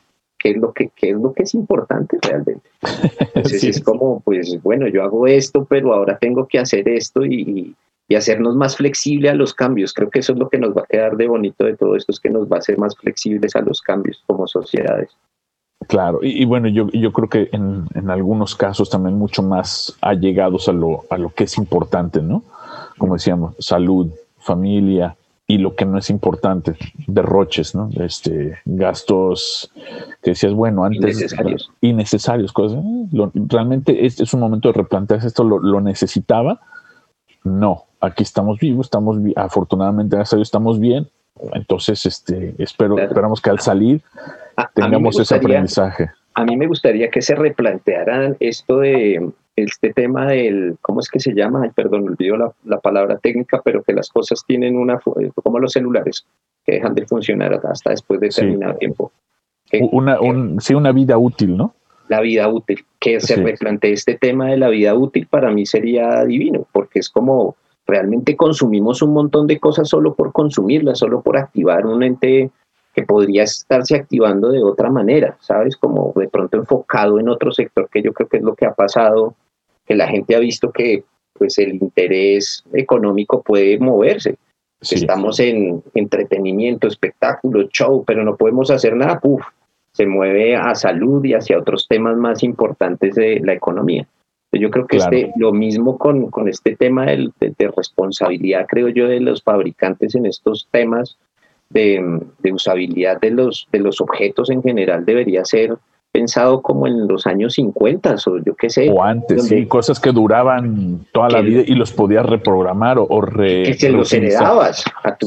es lo que, es lo que es importante realmente. Entonces es como, pues bueno, yo hago esto, pero ahora tengo que hacer esto y, y hacernos más flexible a los cambios. Creo que eso es lo que nos va a quedar de bonito de todo esto, es que nos va a hacer más flexibles a los cambios como sociedades. Claro, y, bueno, yo, yo creo que en, en, algunos casos también mucho más allegados a lo, a lo que es importante, ¿no? Como decíamos, salud, familia y lo que no es importante, derroches, ¿no? Este, gastos que decías, bueno, antes... Innecesarios. Innecesarios, cosas. ¿eh? realmente este es un momento de replantearse esto, ¿lo, lo necesitaba? No, aquí estamos vivos, estamos, afortunadamente, gracias a Dios, estamos bien. Entonces, este, espero, esperamos que al salir tengamos ese aprendizaje. A mí me gustaría que se replantearan esto de este tema del, ¿cómo es que se llama? Ay, perdón, olvido la, la, palabra técnica, pero que las cosas tienen una, como los celulares, que dejan de funcionar hasta después de determinado tiempo. una, sí, una vida útil, ¿no? La vida útil. Que se replantee este tema de la vida útil para mí sería divino, porque es como realmente consumimos un montón de cosas solo por consumirlas, solo por activar un ente que podría estarse activando de otra manera, ¿sabes? Como de pronto enfocado en otro sector, que yo creo que es lo que ha pasado, que la gente ha visto que pues el interés económico puede moverse. Estamos en entretenimiento, espectáculo, show, pero no podemos hacer nada, ¡puf! Se mueve a salud y hacia otros temas más importantes de la economía. Yo creo que este, lo mismo con, con este tema de, de, responsabilidad, creo yo, de los fabricantes en estos temas de, usabilidad de los, de los objetos en general debería ser pensado como en los años 50 o yo qué sé. O antes, sí, cosas que duraban toda la vida y los podías reprogramar o, re, Que se los heredabas a tu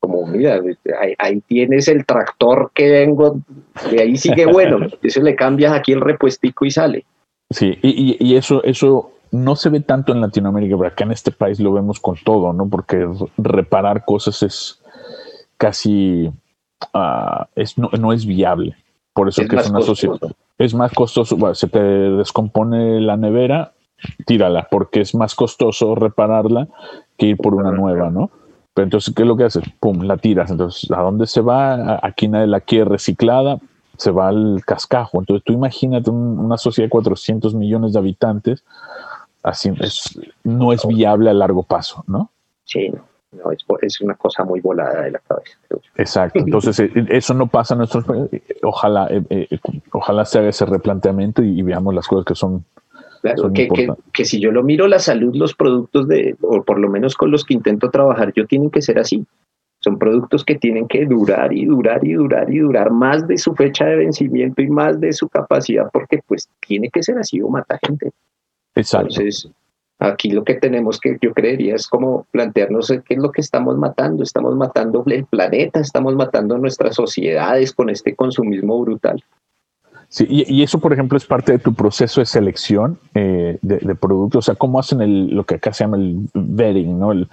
Como, mira, ahí, tienes el tractor que vengo, de ahí sigue bueno. eso le cambias aquí el repuestico y sale. Sí, y, y, eso, eso no se ve tanto en Latinoamérica, pero acá en este país lo vemos con todo, ¿no? Porque reparar cosas es casi ah, es, no, es viable. Por eso es que es una sociedad. Es más costoso. se te descompone la nevera, tírala, porque es más costoso repararla que ir por una nueva, ¿no? Pero entonces, ¿qué es lo que haces? Pum, la tiras. Entonces, ¿a dónde se va? Aquí nadie la quiere reciclada, se va al cascajo. Entonces, tú imagínate una sociedad de 400 millones de habitantes, así es, no es viable a largo paso, ¿no? Sí, no, es, una cosa muy volada de la cabeza. Exacto. Entonces, eh, eso no pasa en nuestros Ojalá, eh, eh, ojalá se haga ese replanteamiento y veamos las cosas que son Claro, que, que, si yo lo miro la salud, los productos de, o por lo menos con los que intento trabajar, yo tienen que ser así. Son productos que tienen que durar y durar y durar y durar más de su fecha de vencimiento y más de su capacidad, porque pues tiene que ser así o mata gente. Exacto. Entonces, aquí lo que tenemos que, yo creería, es como plantearnos qué es lo que estamos matando. Estamos matando el planeta, estamos matando nuestras sociedades con este consumismo brutal. Sí, y, eso, por ejemplo, es parte de tu proceso de selección eh, de, productos. O sea, cómo hacen el, lo que acá se llama el vetting, ¿no? El,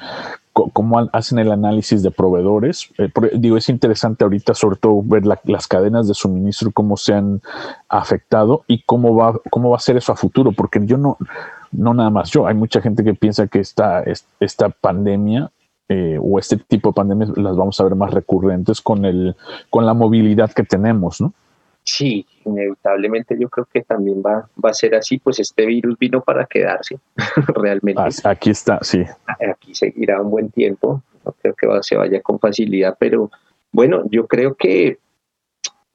cómo hacen el análisis de proveedores. Eh, digo, es interesante ahorita, sobre todo, ver las cadenas de suministro, cómo se han afectado y cómo va, cómo va a ser eso a futuro. Porque yo no, no nada más yo, hay mucha gente que piensa que esta, esta pandemia eh, o este tipo de pandemias las vamos a ver más recurrentes con, el, con la movilidad que tenemos, ¿no? Sí, inevitablemente yo creo que también va, va a ser así, pues este virus vino para quedarse, realmente. Aquí está, sí. Aquí seguirá un buen tiempo, no creo que se vaya con facilidad, pero bueno, yo creo que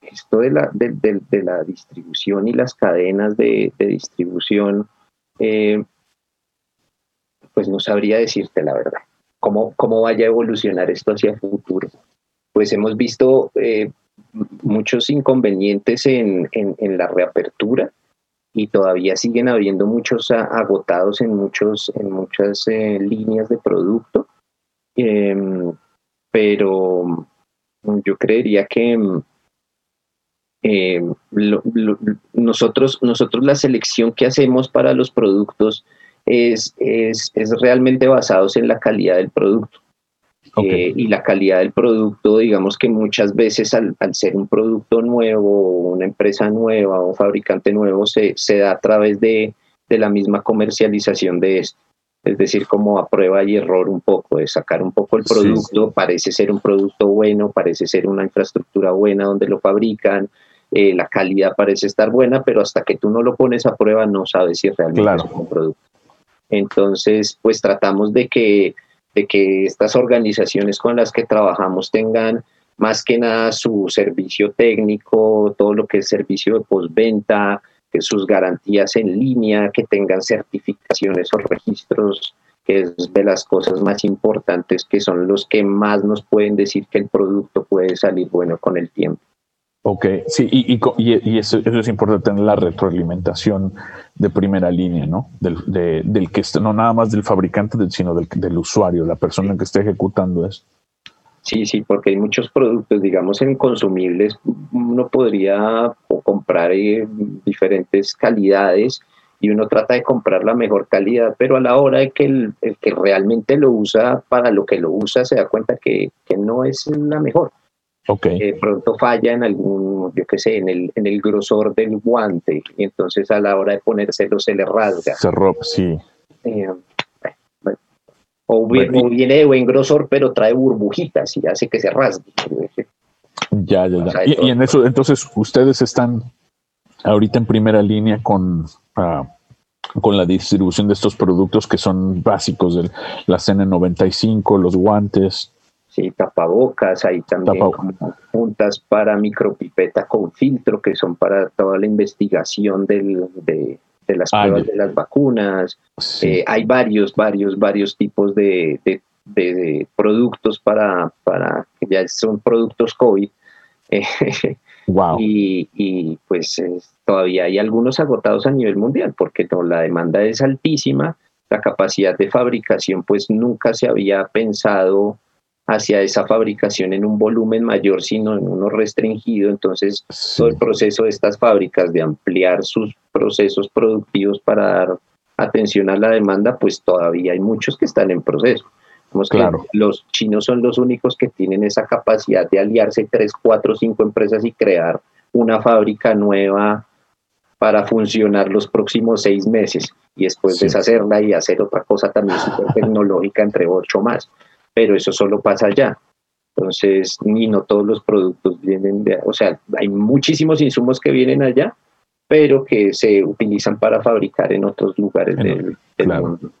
esto de la, de, la distribución y las cadenas de, distribución, eh, pues no sabría decirte la verdad, cómo, cómo vaya a evolucionar esto hacia el futuro. Pues hemos visto... Eh, muchos inconvenientes en, en, la reapertura y todavía siguen habiendo muchos agotados en, muchos, en muchas eh, líneas de producto. Em, pero yo creería que em, nosotros, nosotros la selección que hacemos para los productos es, es, es realmente basados en la calidad del producto. Eh, y la calidad del producto, digamos que muchas veces al, ser un producto nuevo, una empresa nueva, un fabricante nuevo, se, se da a través de, de, la misma comercialización de esto. Es decir, como a prueba y error un poco, de sacar un poco el producto, parece ser un producto bueno, parece ser una infraestructura buena donde lo fabrican, eh, la calidad parece estar buena, pero hasta que tú no lo pones a prueba no sabes si realmente es un producto. Entonces, pues tratamos de que de que estas organizaciones con las que trabajamos tengan más que nada su servicio técnico, todo lo que es servicio de postventa, que sus garantías en línea, que tengan certificaciones o registros, que es de las cosas más importantes, que son los que más nos pueden decir que el producto puede salir bueno con el tiempo. Ok, sí, y, y, eso, es importante tener la retroalimentación de primera línea, ¿no? Del, del que no nada más del fabricante, sino del, del usuario, la persona que esté ejecutando eso. Sí, sí, porque hay muchos productos, digamos, en consumibles, uno podría comprar eh, diferentes calidades y uno trata de comprar la mejor calidad, pero a la hora de que el, el que realmente lo usa para lo que lo usa se da cuenta que, que no es la mejor. Okay. De pronto falla en algún, yo qué sé, en el, en el grosor del guante y entonces a la hora de ponérselo se le rasga. Se rompe, sí. Eh, o, viene de buen grosor pero trae burbujitas y hace que se rasgue. Ya, ya, ya. Y, en eso, entonces, ustedes están ahorita en primera línea con, ah, con la distribución de estos productos que son básicos, de la CN95, los guantes. Sí, tapabocas, hay también puntas para micropipeta con filtro que son para toda la investigación del, de, las ah, pruebas de las vacunas. Eh, hay varios, varios, varios tipos de, de, productos para, para, que ya son productos COVID. wow. y, y, pues todavía hay algunos agotados a nivel mundial porque no, la demanda es altísima, la capacidad de fabricación pues nunca se había pensado hacia esa fabricación en un volumen mayor, sino en uno restringido. Entonces, todo el proceso de estas fábricas de ampliar sus procesos productivos para dar atención a la demanda, pues todavía hay muchos que están en proceso. claro. los chinos son los únicos que tienen esa capacidad de aliarse tres, cuatro, cinco empresas y crear una fábrica nueva para funcionar los próximos seis meses y después deshacerla y hacer otra cosa también súper tecnológica entre ocho más. Pero eso solo pasa allá. Entonces, ni no todos los productos vienen de, o sea, hay muchísimos insumos que vienen allá, pero que se utilizan para fabricar en otros lugares del, mundo.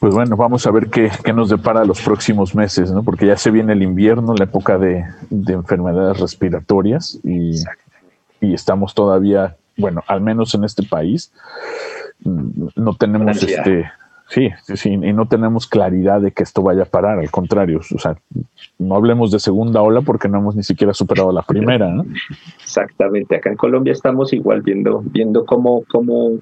Pues bueno, vamos a ver qué, nos depara los próximos meses, ¿no? Porque ya se viene el invierno, la época de, enfermedades respiratorias y, y, estamos todavía, bueno, al menos en este país, mm, no tenemos este Sí, sí, y no tenemos claridad de que esto vaya a parar, al contrario, o sea, no hablemos de segunda ola porque no hemos ni siquiera superado la primera, ¿no? Exactamente, acá en Colombia estamos igual viendo, viendo cómo, cómo,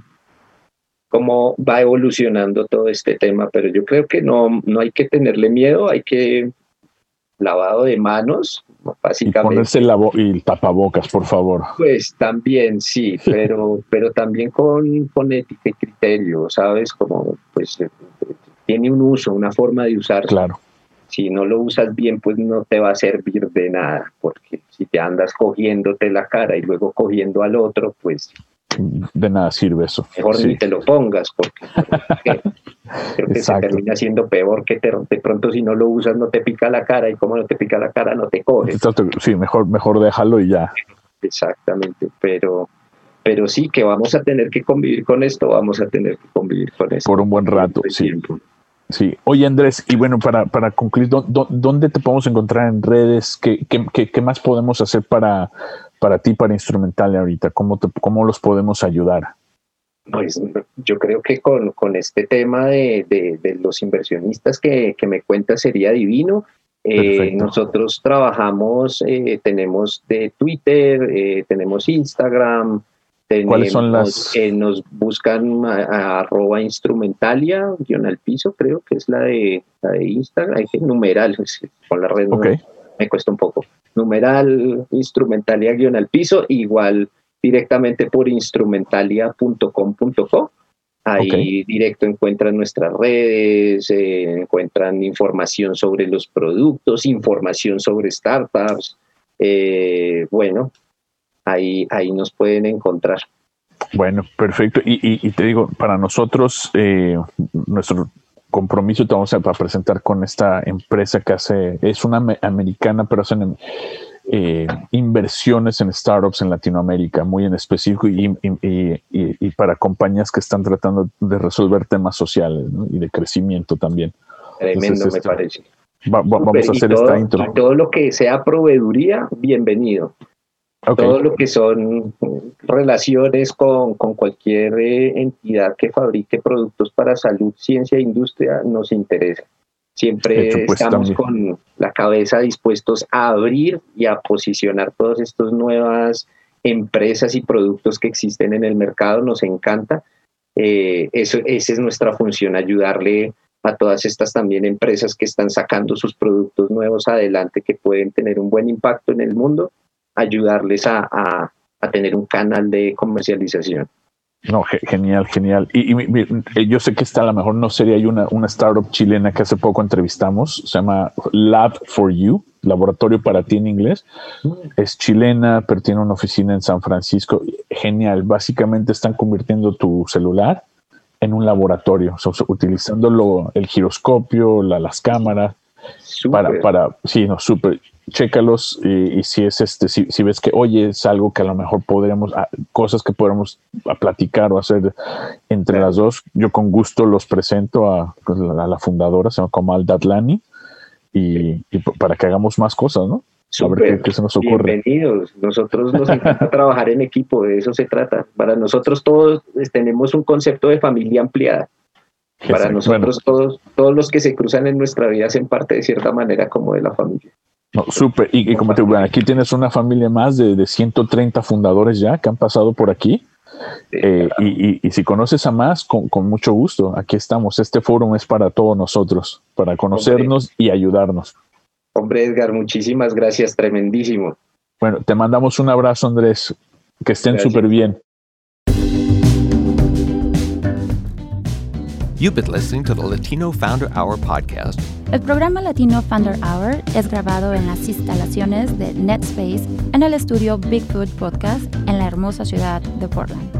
cómo va evolucionando todo este tema, pero yo creo que no, no hay que tenerle miedo, hay que lavado de manos, básicamente. Y ponerse el, el tapabocas, por favor. Pues también, sí, pero, pero también con, con ética y criterio, ¿sabes? Como, pues, eh, tiene un uso, una forma de usar. Claro. Si no lo usas bien, pues no te va a servir de nada, porque si te andas cogiéndote la cara y luego cogiendo al otro, pues de nada sirve eso. Mejor ni te lo pongas, porque, creo que se termina siendo peor que de pronto si no lo usas no te pica la cara y como no te pica la cara no te coge. Sí, mejor, mejor déjalo y ya. Exactamente, pero, pero sí que vamos a tener que convivir con esto, vamos a tener que convivir con esto. Por un buen rato, sí. Sí. Oye, Andrés, y bueno, para, para concluir, ¿dónde te podemos encontrar en redes? ¿Qué, qué, qué más podemos hacer para, para ti, para Instrumental ahorita? ¿Cómo, cómo los podemos ayudar? Pues yo creo que con, con este tema de, de, los inversionistas que, que, me cuenta sería divino. Eh, nosotros trabajamos, eh, tenemos de Twitter, eh, tenemos Instagram, tenemos, ¿Cuáles son las? nos buscan a, arroba instrumentalia, guion al piso, creo que es la de, la de Instagram, hay que numeral, con la red me cuesta un poco numeral instrumentalia guion al piso, igual directamente por instrumentalia.com.co. Ahí directo encuentran nuestras redes, eh, encuentran información sobre los productos, información sobre startups. Eh, bueno, ahí, ahí nos pueden encontrar. Bueno, perfecto. Y, te digo, para nosotros, eh, nuestro compromiso te vamos a, presentar con esta empresa que hace, es una americana, pero hacen eh, inversiones en startups en Latinoamérica, muy en específico, y, y, para compañías que están tratando de resolver temas sociales y de crecimiento también. Tremendo, me este, parece. vamos a hacer esta intro. Todo lo que sea proveeduría, bienvenido. Todo lo que son relaciones con, con cualquier eh, entidad que fabrique productos para salud, ciencia e industria nos interesa. Siempre pues, estamos con la cabeza dispuestos a abrir y a posicionar todas estas nuevas empresas y productos que existen en el mercado. Nos encanta. Eh, eso, esa es nuestra función, ayudarle a todas estas también empresas que están sacando sus productos nuevos adelante que pueden tener un buen impacto en el mundo ayudarles a, tener un canal de comercialización. No, genial, genial. Y, eh, yo sé que esta a lo mejor no sería hay una, una startup chilena que hace poco entrevistamos, se llama Lab for You, laboratorio para ti en inglés. Es chilena, pero tiene una oficina en San Francisco. Genial. Básicamente están convirtiendo tu celular en un laboratorio, utilizando el giroscopio, las cámaras. Para, para, sí, no, súper chécalos y, si es este, si, ves que oye es algo que a lo mejor podríamos, ah, cosas que podemos platicar o hacer entre las dos, yo con gusto los presento a, pues, la fundadora, se llama Kamal Datlani, y, y, para que hagamos más cosas, ¿no? a ver qué, se nos ocurre. Bienvenidos. Nosotros nos encanta trabajar en equipo, de eso se trata. Para nosotros todos tenemos un concepto de familia ampliada. Para nosotros todos, todos los que se cruzan en nuestra vida hacen parte de cierta manera como de la familia. No, súper. Y, como te digo, aquí tienes una familia más de, de 130 fundadores ya que han pasado por aquí. Eh, y, si conoces a más, con, mucho gusto, aquí estamos. Este foro es para todos nosotros, para conocernos y ayudarnos. Hombre, Edgar, muchísimas gracias, tremendísimo. Bueno, te mandamos un abrazo, Andrés. Que estén súper bien. You've been listening to the Latino Founder Hour podcast. El programa Latino Founder Hour es grabado en las instalaciones de NetSpace en el estudio Bigfoot Podcast en la hermosa ciudad de Portland.